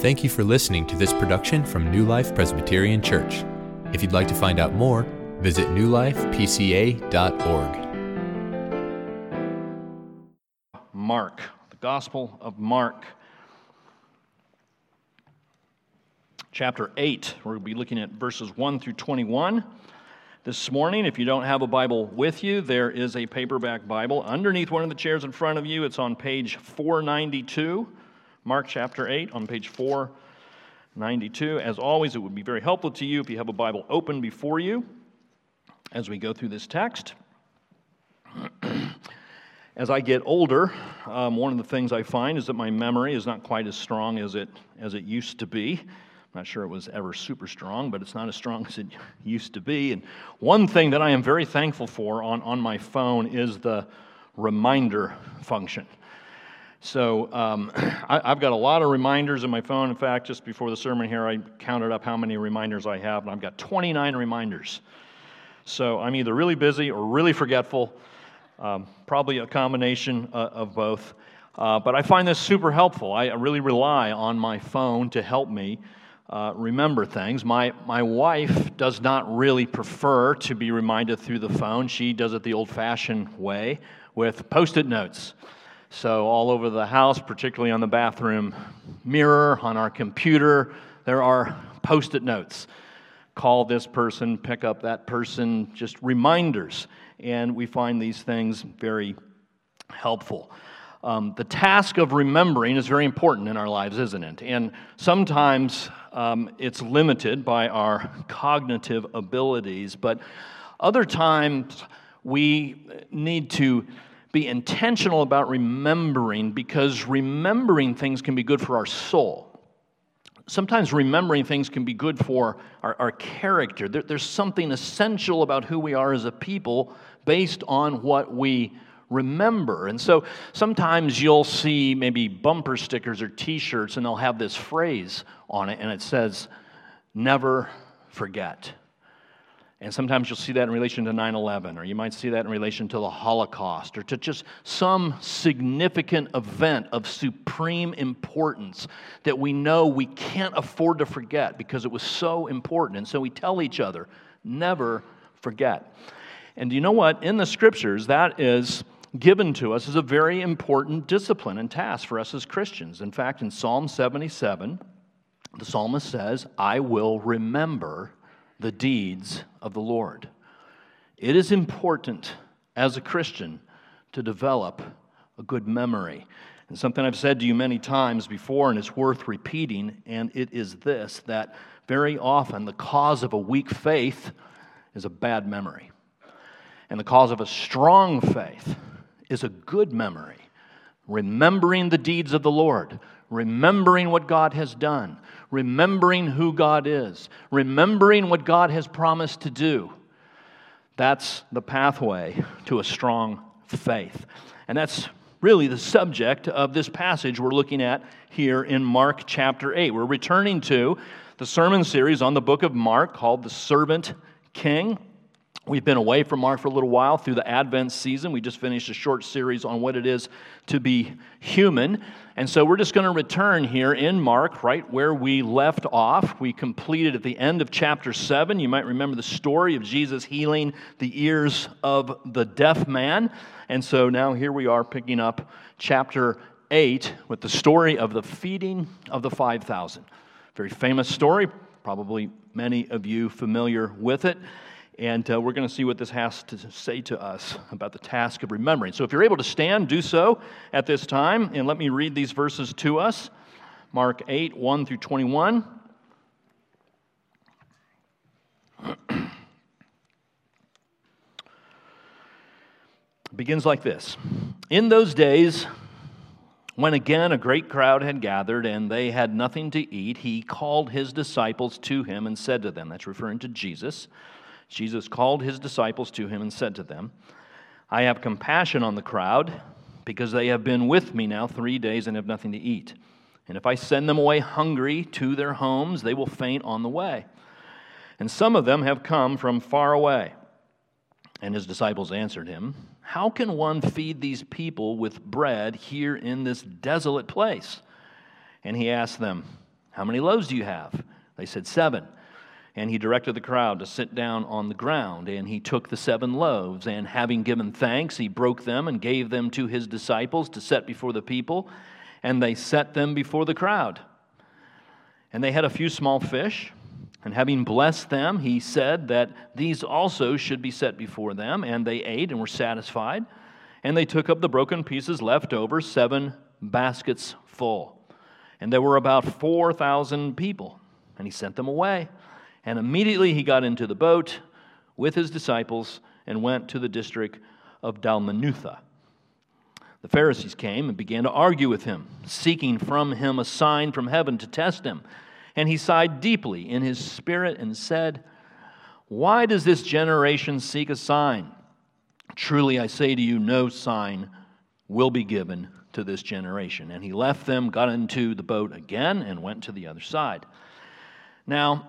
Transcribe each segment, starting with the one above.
Thank you for listening to this production from New Life Presbyterian Church. If you'd like to find out more, visit newlifepca.org. Mark, the Gospel of Mark, chapter 8. We're going to be looking at verses 1 through 21. This morning, if you don't have a Bible with you, there is a paperback Bible underneath one of the chairs in front of you. It's on page 492. Mark chapter 8 on page 492. As always, it would be very helpful to you if you have a Bible open before you as we go through this text. as I get older, um, one of the things I find is that my memory is not quite as strong as it, as it used to be. I'm not sure it was ever super strong, but it's not as strong as it used to be. And one thing that I am very thankful for on, on my phone is the reminder function. So um, I, have got a lot of reminders in my phone. In fact, just before the sermon here, I counted up how many reminders I have, and I've got 29 reminders. So I'm either really busy or really forgetful, um, probably a combination uh, of both. Uh, but I find this super helpful. I really rely on my phone to help me uh, remember things. My, my wife does not really prefer to be reminded through the phone. She does it the old fashioned way with post it notes. So, all over the house, particularly on the bathroom mirror, on our computer, there are post it notes. Call this person, pick up that person, just reminders. And we find these things very helpful. Um, the task of remembering is very important in our lives, isn't it? And sometimes um, it's limited by our cognitive abilities, but other times we need to be intentional about remembering because remembering things can be good for our soul. Sometimes remembering things can be good for our, our character. There, there's something essential about who we are as a people based on what we remember. And so sometimes you'll see maybe bumper stickers or t shirts, and they'll have this phrase on it, and it says, Never forget. And sometimes you'll see that in relation to 9 11, or you might see that in relation to the Holocaust, or to just some significant event of supreme importance that we know we can't afford to forget because it was so important. And so we tell each other, never forget. And you know what? In the scriptures, that is given to us as a very important discipline and task for us as Christians. In fact, in Psalm 77, the psalmist says, I will remember the deeds of the Lord. It is important as a Christian to develop a good memory. And something I've said to you many times before, and it's worth repeating, and it is this that very often the cause of a weak faith is a bad memory. And the cause of a strong faith is a good memory. Remembering the deeds of the Lord, remembering what God has done, remembering who God is, remembering what God has promised to do. That's the pathway to a strong faith. And that's really the subject of this passage we're looking at here in Mark chapter 8. We're returning to the sermon series on the book of Mark called The Servant King. We've been away from Mark for a little while through the Advent season. We just finished a short series on what it is to be human. And so we're just going to return here in Mark, right where we left off. We completed at the end of chapter 7. You might remember the story of Jesus healing the ears of the deaf man. And so now here we are picking up chapter 8 with the story of the feeding of the 5,000. Very famous story, probably many of you familiar with it. And uh, we're going to see what this has to say to us about the task of remembering. So if you're able to stand, do so at this time. And let me read these verses to us Mark 8, 1 through 21. begins like this In those days, when again a great crowd had gathered and they had nothing to eat, he called his disciples to him and said to them, That's referring to Jesus. Jesus called his disciples to him and said to them, I have compassion on the crowd because they have been with me now three days and have nothing to eat. And if I send them away hungry to their homes, they will faint on the way. And some of them have come from far away. And his disciples answered him, How can one feed these people with bread here in this desolate place? And he asked them, How many loaves do you have? They said, Seven. And he directed the crowd to sit down on the ground. And he took the seven loaves, and having given thanks, he broke them and gave them to his disciples to set before the people. And they set them before the crowd. And they had a few small fish. And having blessed them, he said that these also should be set before them. And they ate and were satisfied. And they took up the broken pieces left over, seven baskets full. And there were about 4,000 people. And he sent them away. And immediately he got into the boat with his disciples and went to the district of Dalmanutha. The Pharisees came and began to argue with him, seeking from him a sign from heaven to test him. And he sighed deeply in his spirit and said, Why does this generation seek a sign? Truly I say to you, no sign will be given to this generation. And he left them, got into the boat again, and went to the other side. Now,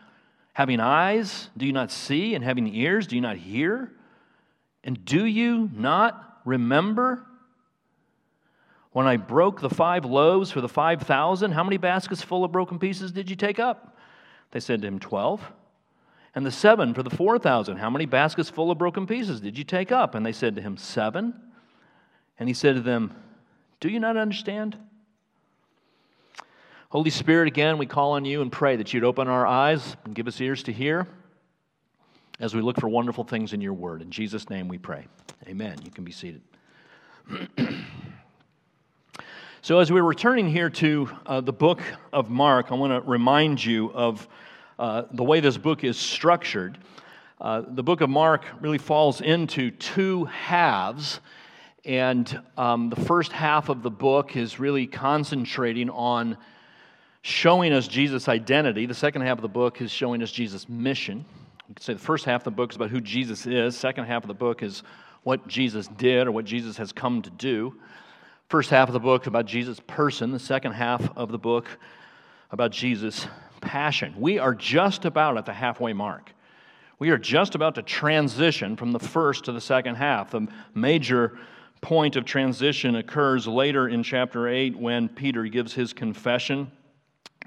Having eyes, do you not see? And having ears, do you not hear? And do you not remember? When I broke the five loaves for the 5,000, how many baskets full of broken pieces did you take up? They said to him, 12. And the seven for the 4,000, how many baskets full of broken pieces did you take up? And they said to him, Seven. And he said to them, Do you not understand? Holy Spirit, again, we call on you and pray that you'd open our eyes and give us ears to hear as we look for wonderful things in your word. In Jesus' name we pray. Amen. You can be seated. so, as we're returning here to uh, the book of Mark, I want to remind you of uh, the way this book is structured. Uh, the book of Mark really falls into two halves. And um, the first half of the book is really concentrating on showing us Jesus' identity. The second half of the book is showing us Jesus' mission. You could say the first half of the book is about who Jesus is. Second half of the book is what Jesus did or what Jesus has come to do. First half of the book about Jesus' person. The second half of the book about Jesus' passion. We are just about at the halfway mark. We are just about to transition from the first to the second half. The major point of transition occurs later in chapter 8 when Peter gives his confession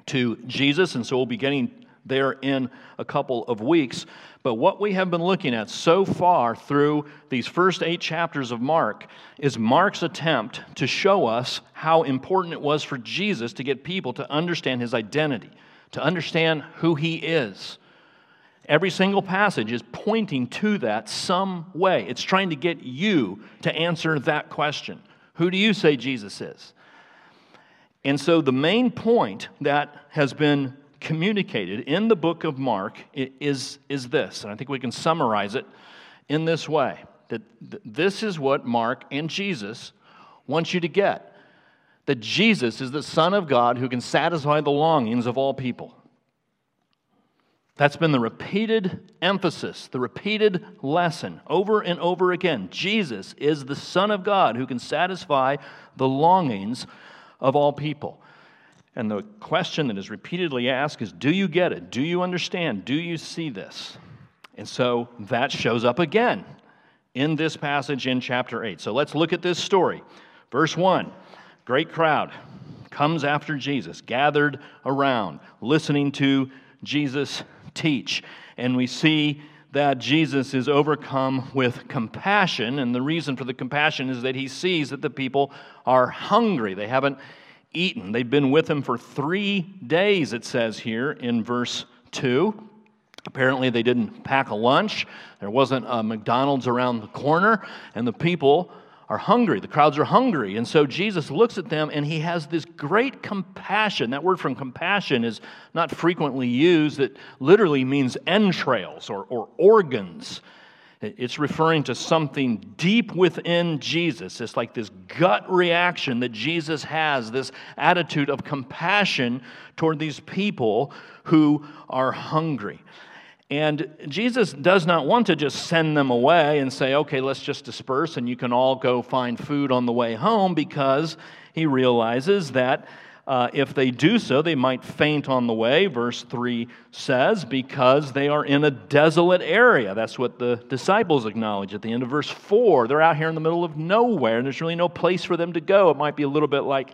to Jesus, and so we'll be getting there in a couple of weeks. But what we have been looking at so far through these first eight chapters of Mark is Mark's attempt to show us how important it was for Jesus to get people to understand his identity, to understand who he is. Every single passage is pointing to that some way. It's trying to get you to answer that question Who do you say Jesus is? And so, the main point that has been communicated in the book of Mark is, is this, and I think we can summarize it in this way that this is what Mark and Jesus want you to get that Jesus is the Son of God who can satisfy the longings of all people. That's been the repeated emphasis, the repeated lesson over and over again. Jesus is the Son of God who can satisfy the longings of all people. And the question that is repeatedly asked is Do you get it? Do you understand? Do you see this? And so that shows up again in this passage in chapter 8. So let's look at this story. Verse 1 Great crowd comes after Jesus, gathered around, listening to Jesus teach. And we see that Jesus is overcome with compassion. And the reason for the compassion is that he sees that the people are hungry. They haven't eaten. They've been with him for three days, it says here in verse 2. Apparently, they didn't pack a lunch. There wasn't a McDonald's around the corner, and the people are hungry. The crowds are hungry. And so Jesus looks at them and he has this great compassion. That word from compassion is not frequently used, it literally means entrails or, or organs. It's referring to something deep within Jesus. It's like this gut reaction that Jesus has, this attitude of compassion toward these people who are hungry. And Jesus does not want to just send them away and say, okay, let's just disperse and you can all go find food on the way home because he realizes that uh, if they do so, they might faint on the way, verse 3 says, because they are in a desolate area. That's what the disciples acknowledge at the end of verse 4. They're out here in the middle of nowhere, and there's really no place for them to go. It might be a little bit like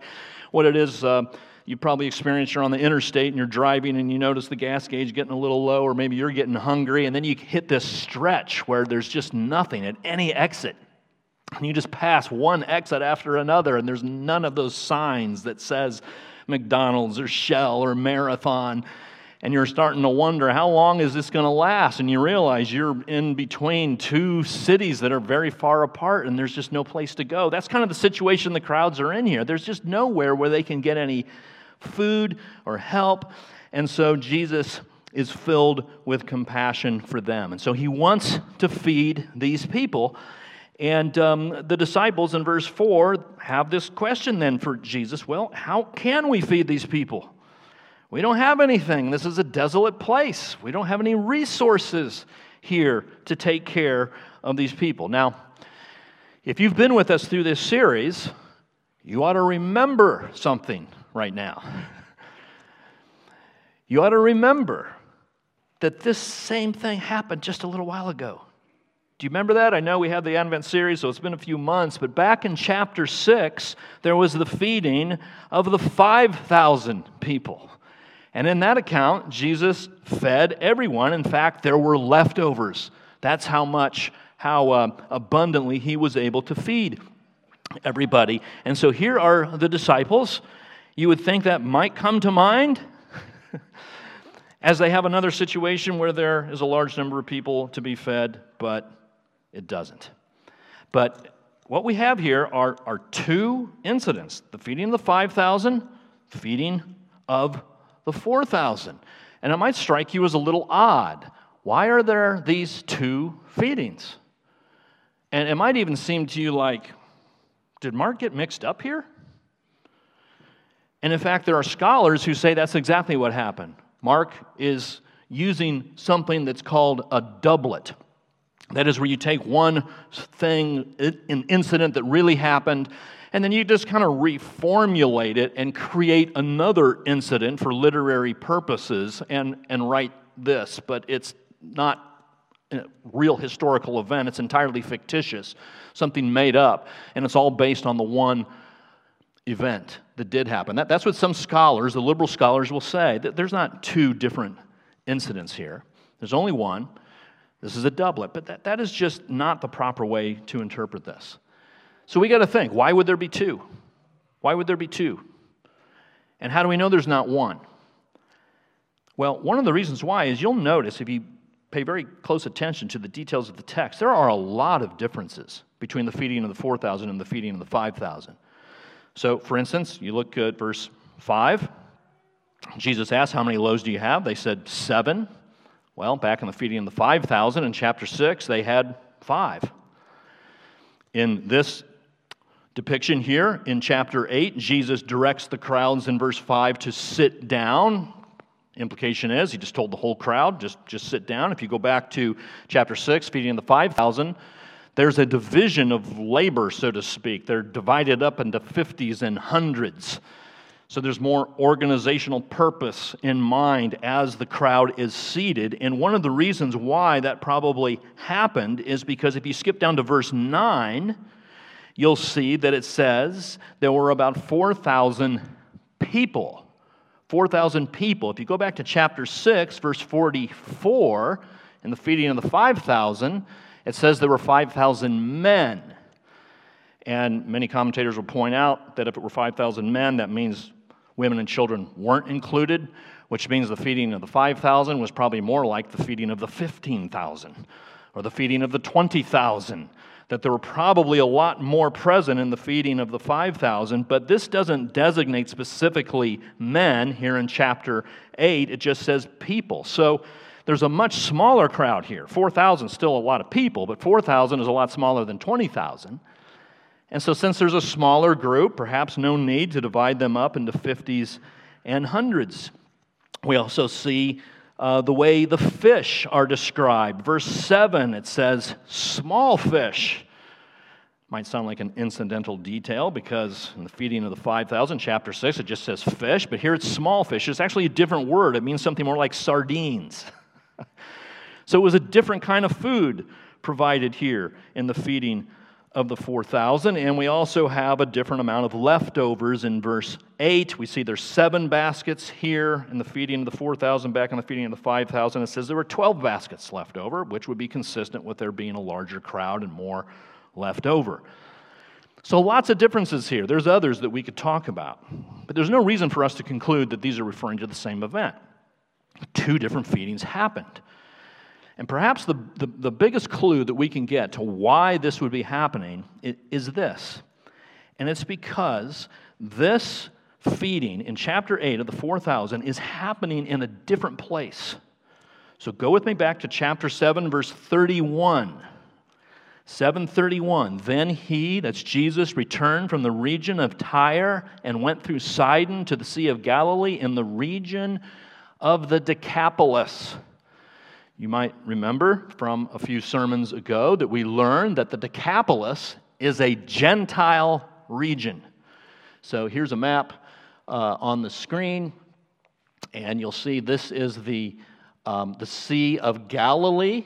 what it is. Uh, you probably experienced you're on the interstate and you're driving and you notice the gas gauge getting a little low, or maybe you're getting hungry, and then you hit this stretch where there's just nothing at any exit. And you just pass one exit after another, and there's none of those signs that says McDonald's or Shell or Marathon. And you're starting to wonder, how long is this going to last? And you realize you're in between two cities that are very far apart, and there's just no place to go. That's kind of the situation the crowds are in here. There's just nowhere where they can get any food or help. And so Jesus is filled with compassion for them. And so he wants to feed these people. And um, the disciples in verse 4 have this question then for Jesus well, how can we feed these people? We don't have anything. This is a desolate place. We don't have any resources here to take care of these people. Now, if you've been with us through this series, you ought to remember something right now. You ought to remember that this same thing happened just a little while ago. Do you remember that? I know we had the Advent series, so it's been a few months, but back in chapter 6, there was the feeding of the 5,000 people. And in that account, Jesus fed everyone. In fact, there were leftovers. That's how much, how uh, abundantly he was able to feed everybody. And so here are the disciples. You would think that might come to mind as they have another situation where there is a large number of people to be fed, but it doesn't. But what we have here are, are two incidents the feeding of the 5,000, feeding of the 4,000. And it might strike you as a little odd. Why are there these two feedings? And it might even seem to you like, did Mark get mixed up here? And in fact, there are scholars who say that's exactly what happened. Mark is using something that's called a doublet. That is where you take one thing, an incident that really happened, and then you just kind of reformulate it and create another incident for literary purposes and, and write this. But it's not a real historical event, it's entirely fictitious, something made up, and it's all based on the one event that did happen. That, that's what some scholars, the liberal scholars, will say. That there's not two different incidents here, there's only one. This is a doublet, but that, that is just not the proper way to interpret this. So we got to think why would there be two? Why would there be two? And how do we know there's not one? Well, one of the reasons why is you'll notice if you pay very close attention to the details of the text, there are a lot of differences between the feeding of the 4,000 and the feeding of the 5,000. So, for instance, you look at verse 5. Jesus asked, How many loaves do you have? They said, Seven. Well, back in the feeding of the 5,000 in chapter 6, they had five. In this depiction here in chapter 8, Jesus directs the crowds in verse 5 to sit down. Implication is he just told the whole crowd, just, just sit down. If you go back to chapter 6, feeding of the 5,000, there's a division of labor, so to speak. They're divided up into 50s and hundreds. So there's more organizational purpose in mind as the crowd is seated. And one of the reasons why that probably happened is because if you skip down to verse 9, you'll see that it says there were about 4,000 people. 4,000 people. If you go back to chapter 6, verse 44, in the feeding of the 5,000, it says there were 5,000 men. And many commentators will point out that if it were 5,000 men, that means Women and children weren't included, which means the feeding of the 5,000 was probably more like the feeding of the 15,000 or the feeding of the 20,000. That there were probably a lot more present in the feeding of the 5,000, but this doesn't designate specifically men here in chapter 8. It just says people. So there's a much smaller crowd here. 4,000 is still a lot of people, but 4,000 is a lot smaller than 20,000. And so, since there's a smaller group, perhaps no need to divide them up into 50s and hundreds. We also see uh, the way the fish are described. Verse 7, it says, small fish. Might sound like an incidental detail because in the feeding of the 5,000, chapter 6, it just says fish, but here it's small fish. It's actually a different word. It means something more like sardines. so it was a different kind of food provided here in the feeding of the 4,000. And we also have a different amount of leftovers in verse 8. We see there's seven baskets here in the feeding of the 4,000, back in the feeding of the 5,000. It says there were 12 baskets left over, which would be consistent with there being a larger crowd and more left over. So, lots of differences here. There's others that we could talk about. But there's no reason for us to conclude that these are referring to the same event. Two different feedings happened. And perhaps the, the, the biggest clue that we can get to why this would be happening is this. And it's because this feeding in chapter 8 of the 4,000 is happening in a different place. So go with me back to chapter 7, verse 31. 731 Then he, that's Jesus, returned from the region of Tyre and went through Sidon to the Sea of Galilee in the region of the Decapolis. You might remember from a few sermons ago that we learned that the Decapolis is a Gentile region. So here's a map uh, on the screen, and you'll see this is the, um, the Sea of Galilee.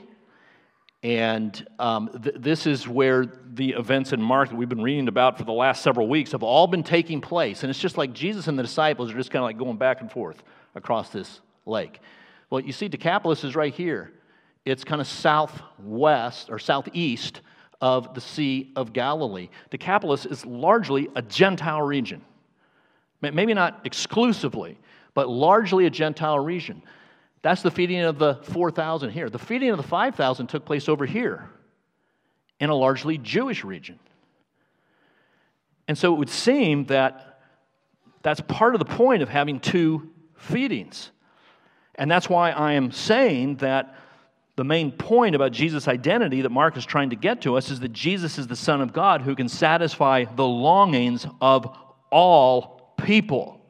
And um, th- this is where the events in Mark that we've been reading about for the last several weeks have all been taking place. And it's just like Jesus and the disciples are just kind of like going back and forth across this lake. Well, you see, Decapolis is right here. It's kind of southwest or southeast of the Sea of Galilee. Decapolis is largely a Gentile region. Maybe not exclusively, but largely a Gentile region. That's the feeding of the 4,000 here. The feeding of the 5,000 took place over here in a largely Jewish region. And so it would seem that that's part of the point of having two feedings. And that's why I am saying that the main point about Jesus' identity that Mark is trying to get to us is that Jesus is the Son of God who can satisfy the longings of all people,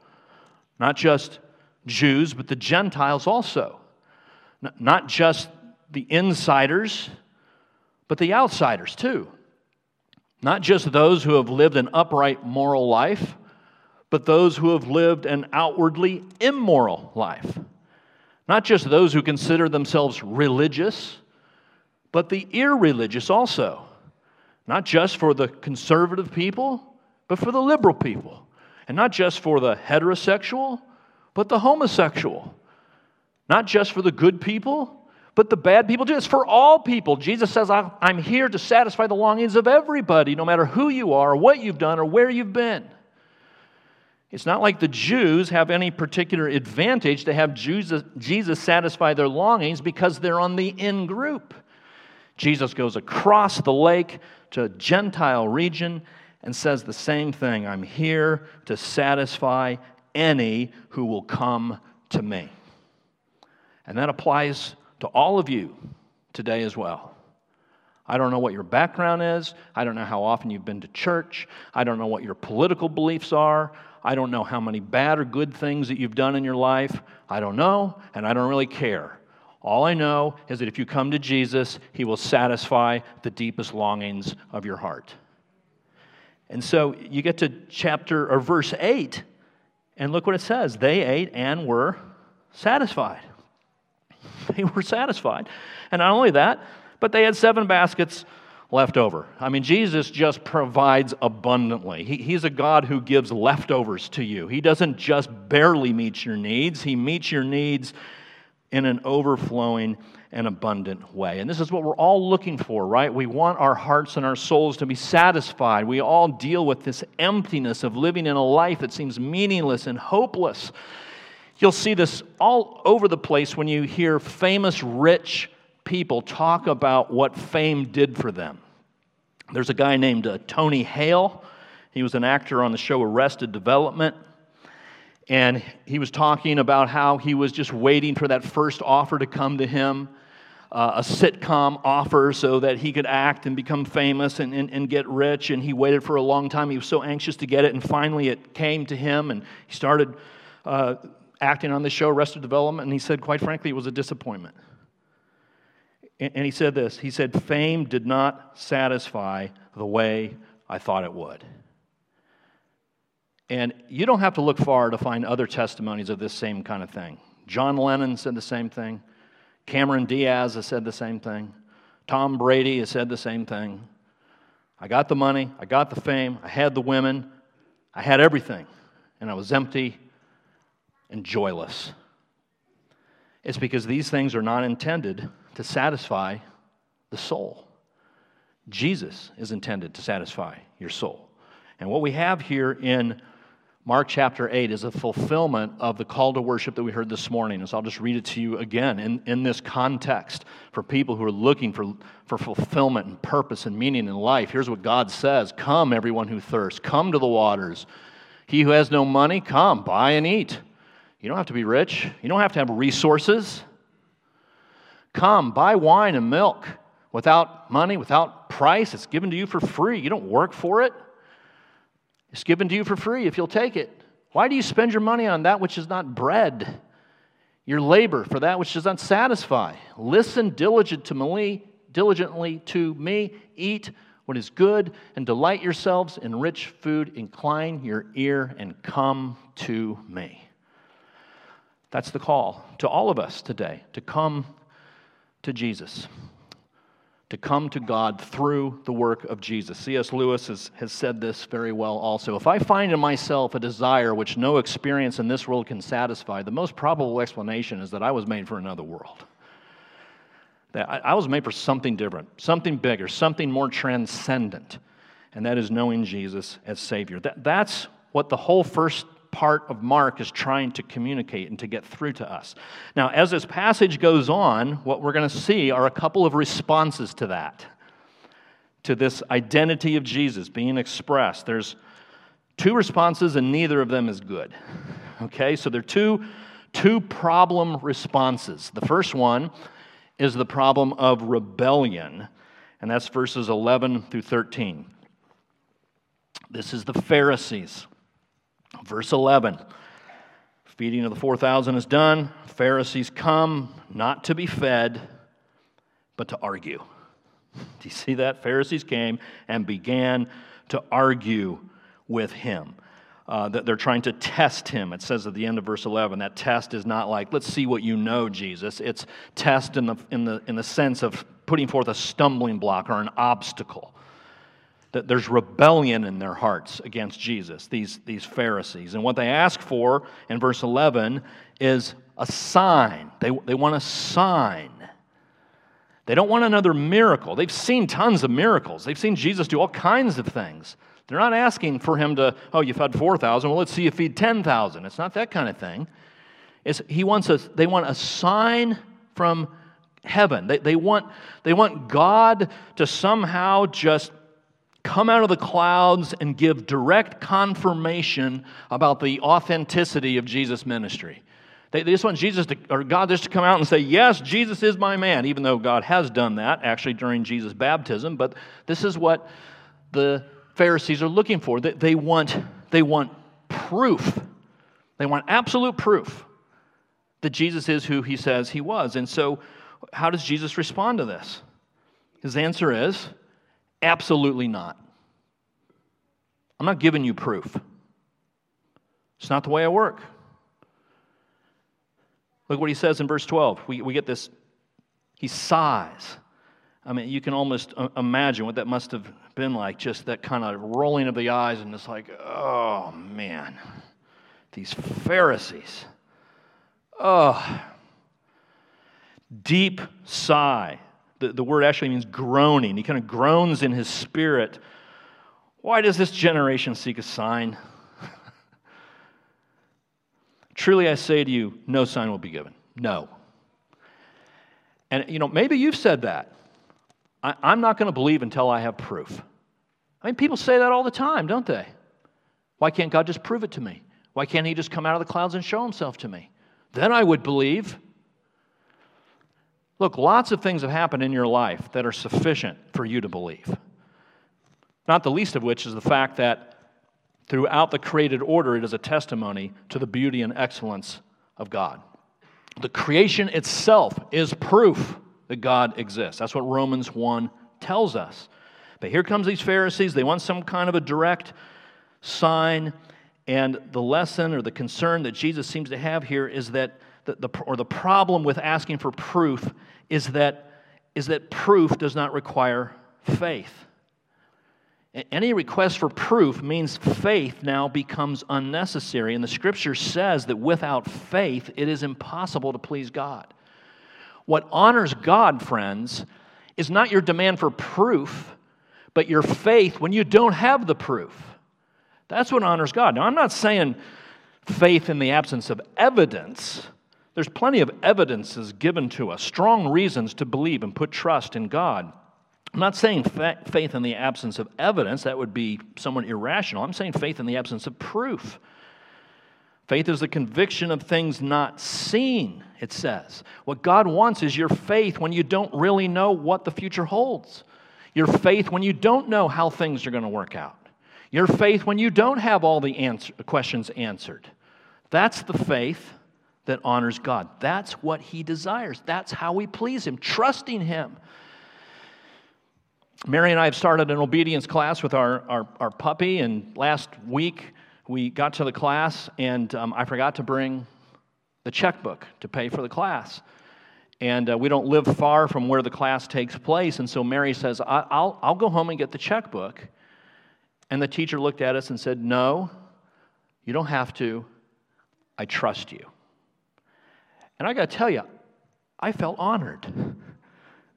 not just Jews, but the Gentiles also. Not just the insiders, but the outsiders too. Not just those who have lived an upright moral life, but those who have lived an outwardly immoral life. Not just those who consider themselves religious, but the irreligious also. Not just for the conservative people, but for the liberal people. And not just for the heterosexual, but the homosexual. Not just for the good people, but the bad people too. It's for all people. Jesus says, I'm here to satisfy the longings of everybody, no matter who you are, what you've done, or where you've been. It's not like the Jews have any particular advantage to have Jesus, satisfy their longings because they're on the in group. Jesus goes across the lake to a Gentile region and says the same thing I'm here to satisfy any who will come to me. And that applies to all of you today as well. I don't know what your background is. I don't know how often you've been to church. I don't know what your political beliefs are. I don't know how many bad or good things that you've done in your life. I don't know, and I don't really care. All I know is that if you come to Jesus, He will satisfy the deepest longings of your heart. And so you get to chapter or verse 8, and look what it says they ate and were satisfied. They were satisfied. And not only that, but they had seven baskets left over. I mean, Jesus just provides abundantly. He, he's a God who gives leftovers to you. He doesn't just barely meet your needs, He meets your needs in an overflowing and abundant way. And this is what we're all looking for, right? We want our hearts and our souls to be satisfied. We all deal with this emptiness of living in a life that seems meaningless and hopeless. You'll see this all over the place when you hear famous rich people talk about what fame did for them. There's a guy named uh, Tony Hale. He was an actor on the show Arrested Development. And he was talking about how he was just waiting for that first offer to come to him, uh, a sitcom offer, so that he could act and become famous and, and, and get rich. And he waited for a long time. He was so anxious to get it. And finally, it came to him, and he started uh, acting on the show Arrested Development, and he said, quite frankly, it was a disappointment. And he said this He said, Fame did not satisfy the way I thought it would. And you don't have to look far to find other testimonies of this same kind of thing. John Lennon said the same thing. Cameron Diaz has said the same thing. Tom Brady has said the same thing. I got the money, I got the fame, I had the women, I had everything, and I was empty and joyless. It's because these things are not intended to satisfy the soul. Jesus is intended to satisfy your soul. And what we have here in Mark chapter 8 is a fulfillment of the call to worship that we heard this morning. And so I'll just read it to you again in, in this context for people who are looking for, for fulfillment and purpose and meaning in life. Here's what God says Come, everyone who thirsts, come to the waters. He who has no money, come, buy and eat. You don't have to be rich, you don't have to have resources. Come, buy wine and milk without money, without price. It's given to you for free. You don't work for it. It's given to you for free if you'll take it. Why do you spend your money on that which is not bread? Your labor for that which does not satisfy. Listen diligent to me, diligently to me, eat what is good, and delight yourselves in rich food. Incline your ear and come to me. That's the call to all of us today to come to Jesus to come to God through the work of Jesus. C.S. Lewis has, has said this very well also. If I find in myself a desire which no experience in this world can satisfy, the most probable explanation is that I was made for another world. That I, I was made for something different, something bigger, something more transcendent, and that is knowing Jesus as Savior. That, that's what the whole first part of Mark is trying to communicate and to get through to us. Now, as this passage goes on, what we're going to see are a couple of responses to that, to this identity of Jesus being expressed. There's two responses, and neither of them is good. Okay, so there are two, two problem responses. The first one is the problem of rebellion, and that's verses 11 through 13. This is the Pharisees. Verse 11 Feeding of the 4,000 is done. Pharisees come not to be fed, but to argue. Do you see that? Pharisees came and began to argue with him. Uh, that they're trying to test him. It says at the end of verse 11 that test is not like, let's see what you know, Jesus. It's test in the, in the, in the sense of putting forth a stumbling block or an obstacle that there's rebellion in their hearts against Jesus, these, these Pharisees. And what they ask for in verse 11 is a sign. They, they want a sign. They don't want another miracle. They've seen tons of miracles, they've seen Jesus do all kinds of things. They're not asking for him to, oh, you fed 4,000, well, let's see you feed 10,000. It's not that kind of thing. It's, he wants a, they want a sign from heaven. They, they, want, they want God to somehow just come out of the clouds and give direct confirmation about the authenticity of Jesus' ministry. They, they just want Jesus to, or God just to come out and say, Yes, Jesus is my man, even though God has done that actually during Jesus' baptism. But this is what the Pharisees are looking for. They, they, want, they want proof, they want absolute proof that Jesus is who he says he was. And so, how does Jesus respond to this? His answer is Absolutely not. I'm not giving you proof. It's not the way I work. Look what he says in verse 12. We, we get this, he sighs. I mean, you can almost uh, imagine what that must have been like, just that kind of rolling of the eyes, and it's like, oh man, these Pharisees. Oh, deep sigh. The, the word actually means groaning. He kind of groans in his spirit. Why does this generation seek a sign? Truly I say to you, no sign will be given. No. And, you know, maybe you've said that. I, I'm not going to believe until I have proof. I mean, people say that all the time, don't they? Why can't God just prove it to me? Why can't He just come out of the clouds and show Himself to me? Then I would believe. Look, lots of things have happened in your life that are sufficient for you to believe. Not the least of which is the fact that throughout the created order, it is a testimony to the beauty and excellence of God. The creation itself is proof that God exists. That's what Romans 1 tells us. But here comes these Pharisees. They want some kind of a direct sign. And the lesson or the concern that Jesus seems to have here is that, the, the, or the problem with asking for proof is that, is that proof does not require faith. Any request for proof means faith now becomes unnecessary. And the scripture says that without faith, it is impossible to please God. What honors God, friends, is not your demand for proof, but your faith when you don't have the proof. That's what honors God. Now, I'm not saying faith in the absence of evidence. There's plenty of evidences given to us, strong reasons to believe and put trust in God. I'm not saying fa- faith in the absence of evidence, that would be somewhat irrational. I'm saying faith in the absence of proof. Faith is the conviction of things not seen, it says. What God wants is your faith when you don't really know what the future holds, your faith when you don't know how things are going to work out, your faith when you don't have all the answer, questions answered. That's the faith that honors God. That's what He desires. That's how we please Him, trusting Him Mary and I have started an obedience class with our, our, our puppy, and last week we got to the class, and um, I forgot to bring the checkbook to pay for the class. And uh, we don't live far from where the class takes place, and so Mary says, I'll, I'll go home and get the checkbook. And the teacher looked at us and said, No, you don't have to. I trust you. And I got to tell you, I felt honored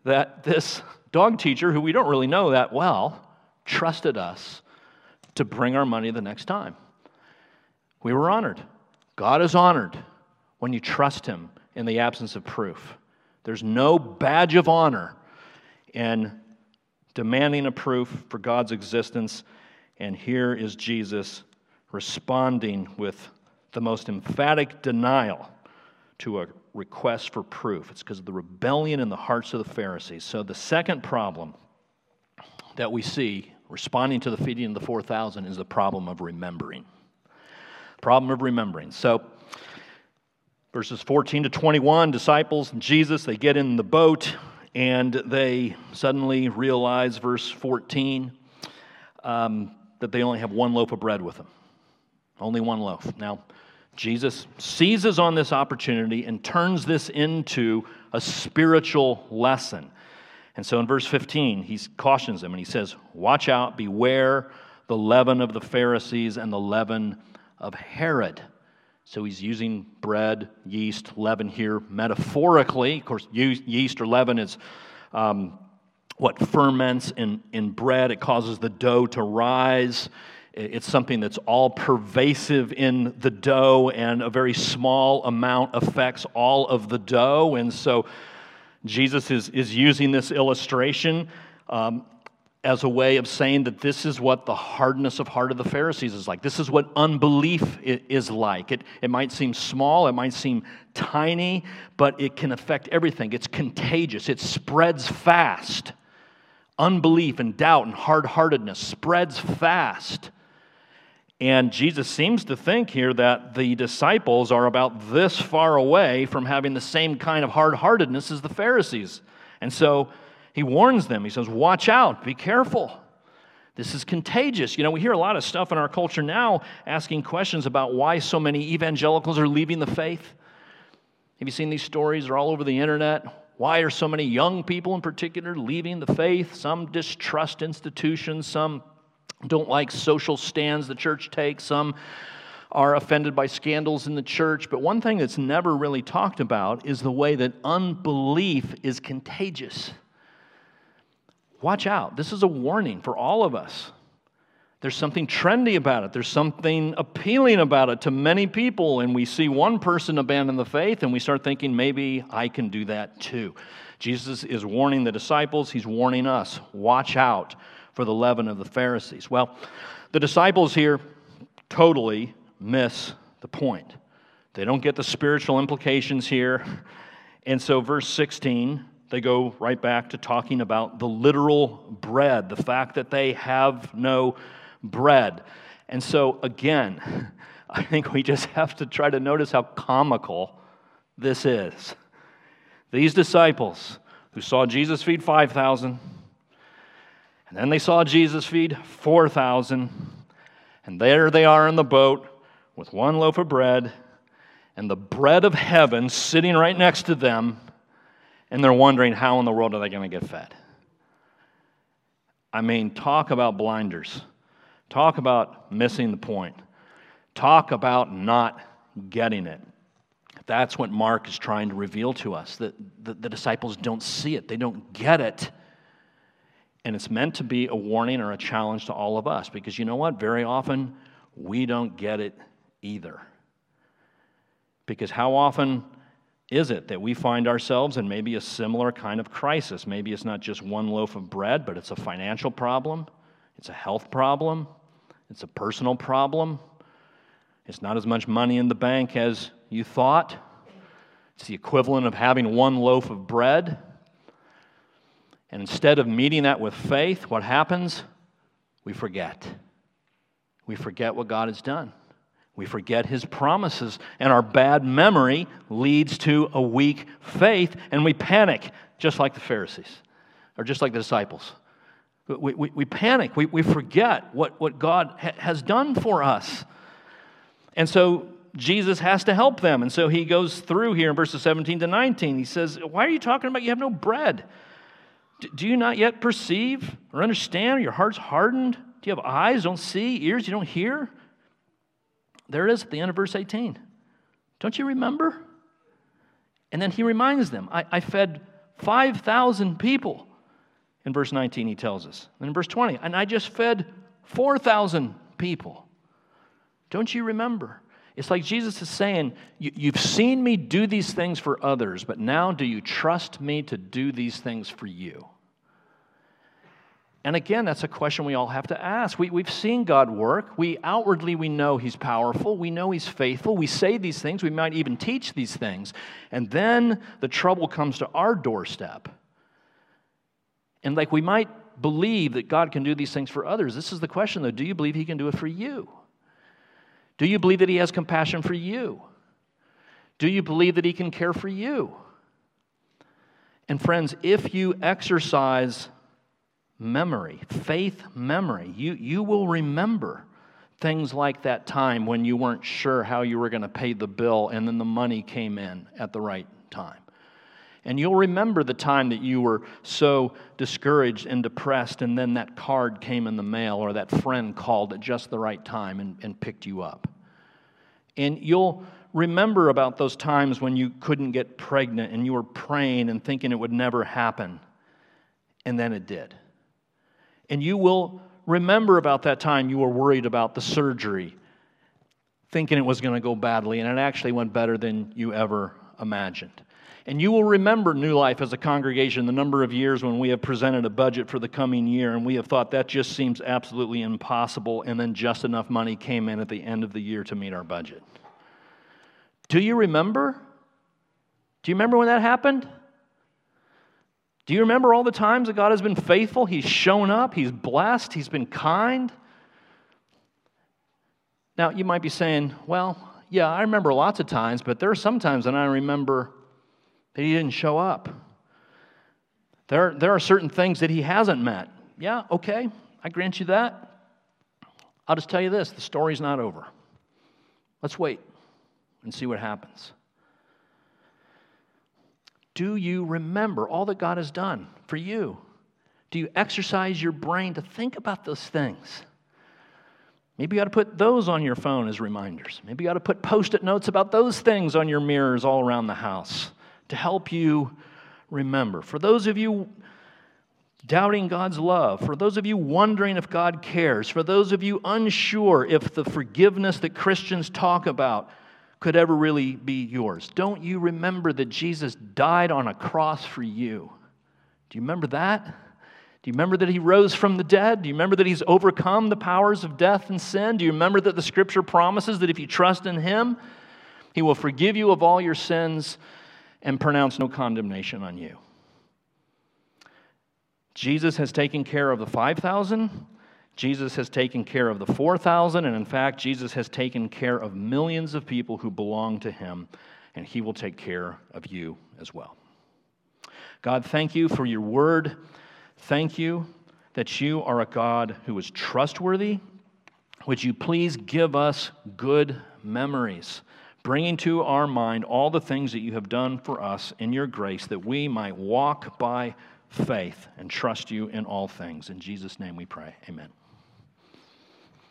that this dog teacher, who we don't really know that well, trusted us to bring our money the next time. We were honored. God is honored when you trust Him in the absence of proof. There's no badge of honor in demanding a proof for God's existence. And here is Jesus responding with the most emphatic denial to a request for proof. It's because of the rebellion in the hearts of the Pharisees. So, the second problem that we see responding to the feeding of the 4,000 is the problem of remembering. Problem of remembering. So, verses 14 to 21, disciples and Jesus, they get in the boat and they suddenly realize, verse 14, um, that they only have one loaf of bread with them. Only one loaf. Now, Jesus seizes on this opportunity and turns this into a spiritual lesson. And so in verse 15, he cautions them and he says, Watch out, beware the leaven of the Pharisees and the leaven of Herod. So he's using bread, yeast, leaven here metaphorically. Of course, yeast or leaven is um, what ferments in, in bread, it causes the dough to rise. It's something that's all pervasive in the dough, and a very small amount affects all of the dough. And so Jesus is, is using this illustration um, as a way of saying that this is what the hardness of heart of the Pharisees is like. This is what unbelief is like. It, it might seem small, it might seem tiny, but it can affect everything. It's contagious, it spreads fast. Unbelief and doubt and hard heartedness spreads fast. And Jesus seems to think here that the disciples are about this far away from having the same kind of hard heartedness as the Pharisees. And so he warns them. He says, Watch out, be careful. This is contagious. You know, we hear a lot of stuff in our culture now asking questions about why so many evangelicals are leaving the faith. Have you seen these stories? They're all over the internet. Why are so many young people in particular leaving the faith? Some distrust institutions, some don't like social stands the church takes. Some are offended by scandals in the church. But one thing that's never really talked about is the way that unbelief is contagious. Watch out. This is a warning for all of us. There's something trendy about it. There's something appealing about it to many people. And we see one person abandon the faith and we start thinking, maybe I can do that too. Jesus is warning the disciples, he's warning us. Watch out for the leaven of the Pharisees. Well, the disciples here totally miss the point. They don't get the spiritual implications here. And so, verse 16, they go right back to talking about the literal bread, the fact that they have no bread. And so, again, I think we just have to try to notice how comical this is. These disciples who saw Jesus feed 5,000, and then they saw Jesus feed 4,000, and there they are in the boat with one loaf of bread and the bread of heaven sitting right next to them, and they're wondering how in the world are they going to get fed? I mean, talk about blinders. Talk about missing the point. Talk about not getting it. That's what Mark is trying to reveal to us that the, the, disciples don't see it, they don't get it. And it's meant to be a warning or a challenge to all of us because you know what? Very often we don't get it either. Because how often is it that we find ourselves in maybe a similar kind of crisis? Maybe it's not just one loaf of bread, but it's a financial problem, it's a health problem, it's a personal problem, it's not as much money in the bank as you thought. It's the equivalent of having one loaf of bread. And instead of meeting that with faith, what happens? We forget. We forget what God has done. We forget his promises, and our bad memory leads to a weak faith, and we panic, just like the Pharisees, or just like the disciples. We, we, we panic, we, we forget what, what God ha- has done for us. And so Jesus has to help them. And so he goes through here in verses 17 to 19. He says, Why are you talking about you have no bread? Do you not yet perceive or understand? Your heart's hardened? Do you have eyes, don't see, ears, you don't hear? There it is at the end of verse 18. Don't you remember? And then he reminds them, I, I fed 5,000 people. In verse 19, he tells us. And in verse 20, and I just fed 4,000 people. Don't you remember? It's like Jesus is saying, You've seen me do these things for others, but now do you trust me to do these things for you? And again, that's a question we all have to ask. We, we've seen God work. We outwardly we know He's powerful. We know He's faithful. We say these things. We might even teach these things. And then the trouble comes to our doorstep. And like we might believe that God can do these things for others. This is the question though. Do you believe He can do it for you? Do you believe that He has compassion for you? Do you believe that He can care for you? And friends, if you exercise memory, faith memory, you, you will remember things like that time when you weren't sure how you were going to pay the bill and then the money came in at the right time. And you'll remember the time that you were so discouraged and depressed, and then that card came in the mail or that friend called at just the right time and, and picked you up. And you'll remember about those times when you couldn't get pregnant and you were praying and thinking it would never happen, and then it did. And you will remember about that time you were worried about the surgery, thinking it was going to go badly, and it actually went better than you ever imagined. And you will remember New Life as a congregation the number of years when we have presented a budget for the coming year and we have thought that just seems absolutely impossible, and then just enough money came in at the end of the year to meet our budget. Do you remember? Do you remember when that happened? Do you remember all the times that God has been faithful? He's shown up, He's blessed, He's been kind. Now, you might be saying, well, yeah, I remember lots of times, but there are some times that I remember that he didn't show up. There, there are certain things that he hasn't met. Yeah, okay, I grant you that. I'll just tell you this the story's not over. Let's wait and see what happens. Do you remember all that God has done for you? Do you exercise your brain to think about those things? Maybe you ought to put those on your phone as reminders. Maybe you ought to put post it notes about those things on your mirrors all around the house to help you remember. For those of you doubting God's love, for those of you wondering if God cares, for those of you unsure if the forgiveness that Christians talk about could ever really be yours, don't you remember that Jesus died on a cross for you? Do you remember that? Do you remember that he rose from the dead? Do you remember that he's overcome the powers of death and sin? Do you remember that the scripture promises that if you trust in him, he will forgive you of all your sins and pronounce no condemnation on you. Jesus has taken care of the 5,000. Jesus has taken care of the 4,000, and in fact, Jesus has taken care of millions of people who belong to him, and he will take care of you as well. God, thank you for your word. Thank you that you are a God who is trustworthy. Would you please give us good memories, bringing to our mind all the things that you have done for us in your grace, that we might walk by faith and trust you in all things. In Jesus' name we pray. Amen.